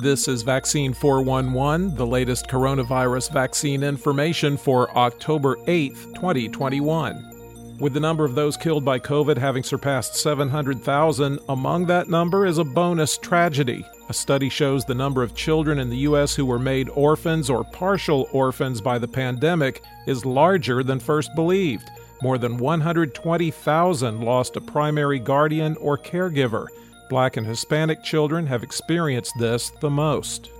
This is Vaccine 411, the latest coronavirus vaccine information for October 8, 2021. With the number of those killed by COVID having surpassed 700,000, among that number is a bonus tragedy. A study shows the number of children in the U.S. who were made orphans or partial orphans by the pandemic is larger than first believed. More than 120,000 lost a primary guardian or caregiver. Black and Hispanic children have experienced this the most.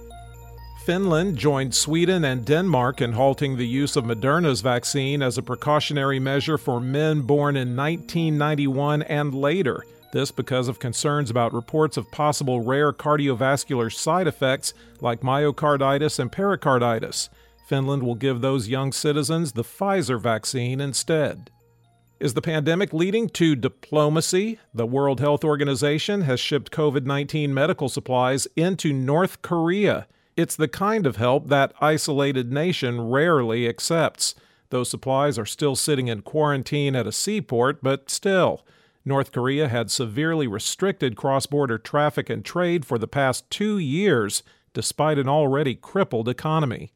Finland joined Sweden and Denmark in halting the use of Moderna's vaccine as a precautionary measure for men born in 1991 and later. This because of concerns about reports of possible rare cardiovascular side effects like myocarditis and pericarditis. Finland will give those young citizens the Pfizer vaccine instead. Is the pandemic leading to diplomacy? The World Health Organization has shipped COVID 19 medical supplies into North Korea. It's the kind of help that isolated nation rarely accepts. Those supplies are still sitting in quarantine at a seaport, but still. North Korea had severely restricted cross border traffic and trade for the past two years, despite an already crippled economy.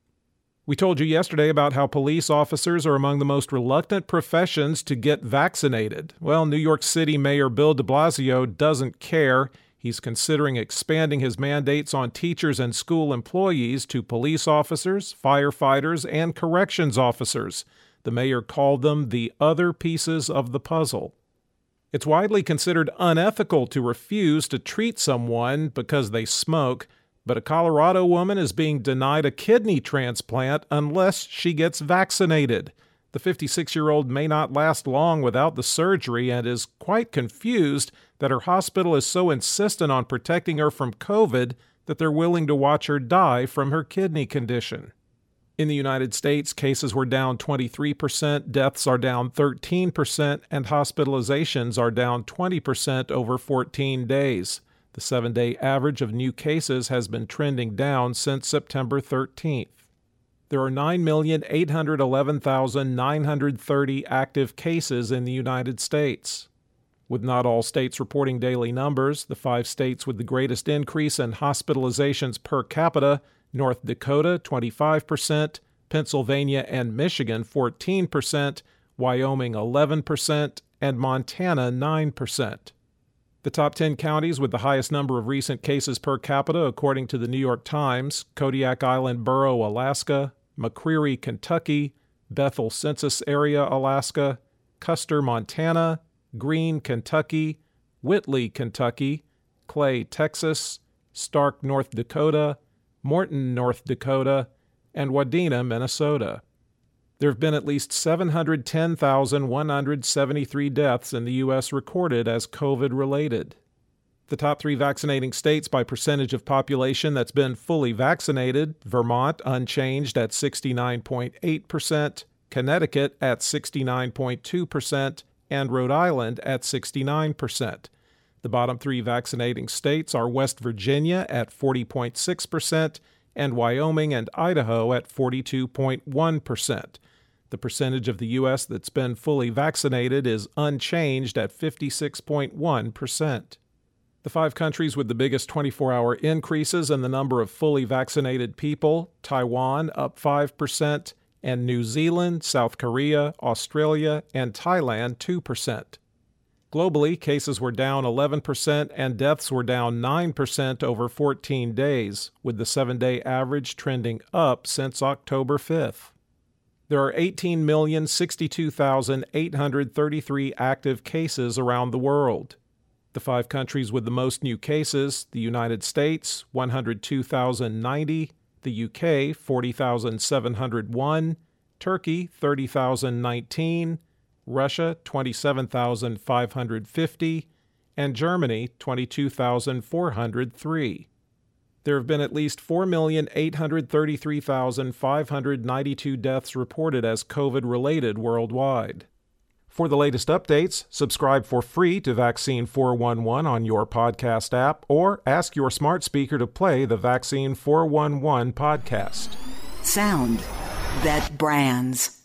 We told you yesterday about how police officers are among the most reluctant professions to get vaccinated. Well, New York City Mayor Bill de Blasio doesn't care. He's considering expanding his mandates on teachers and school employees to police officers, firefighters, and corrections officers. The mayor called them the other pieces of the puzzle. It's widely considered unethical to refuse to treat someone because they smoke. But a Colorado woman is being denied a kidney transplant unless she gets vaccinated. The 56 year old may not last long without the surgery and is quite confused that her hospital is so insistent on protecting her from COVID that they're willing to watch her die from her kidney condition. In the United States, cases were down 23%, deaths are down 13%, and hospitalizations are down 20% over 14 days. The seven day average of new cases has been trending down since September 13th. There are 9,811,930 active cases in the United States. With not all states reporting daily numbers, the five states with the greatest increase in hospitalizations per capita North Dakota 25%, Pennsylvania and Michigan 14%, Wyoming 11%, and Montana 9%. The top 10 counties with the highest number of recent cases per capita, according to the New York Times Kodiak Island Borough, Alaska, McCreary, Kentucky, Bethel Census Area, Alaska, Custer, Montana, Green, Kentucky, Whitley, Kentucky, Clay, Texas, Stark, North Dakota, Morton, North Dakota, and Wadena, Minnesota. There have been at least 710,173 deaths in the U.S. recorded as COVID related. The top three vaccinating states by percentage of population that's been fully vaccinated Vermont unchanged at 69.8%, Connecticut at 69.2%, and Rhode Island at 69%. The bottom three vaccinating states are West Virginia at 40.6% and Wyoming and Idaho at 42.1%. The percentage of the U.S. that's been fully vaccinated is unchanged at 56.1%. The five countries with the biggest 24 hour increases in the number of fully vaccinated people Taiwan up 5%, and New Zealand, South Korea, Australia, and Thailand 2%. Globally, cases were down 11% and deaths were down 9% over 14 days, with the seven day average trending up since October 5th. There are 18,062,833 active cases around the world. The five countries with the most new cases the United States, 102,090, the UK, 40,701, Turkey, 30,019, Russia, 27,550, and Germany, 22,403 there have been at least 4,833,592 deaths reported as COVID related worldwide. For the latest updates, subscribe for free to Vaccine 411 on your podcast app or ask your smart speaker to play the Vaccine 411 podcast. Sound that brands.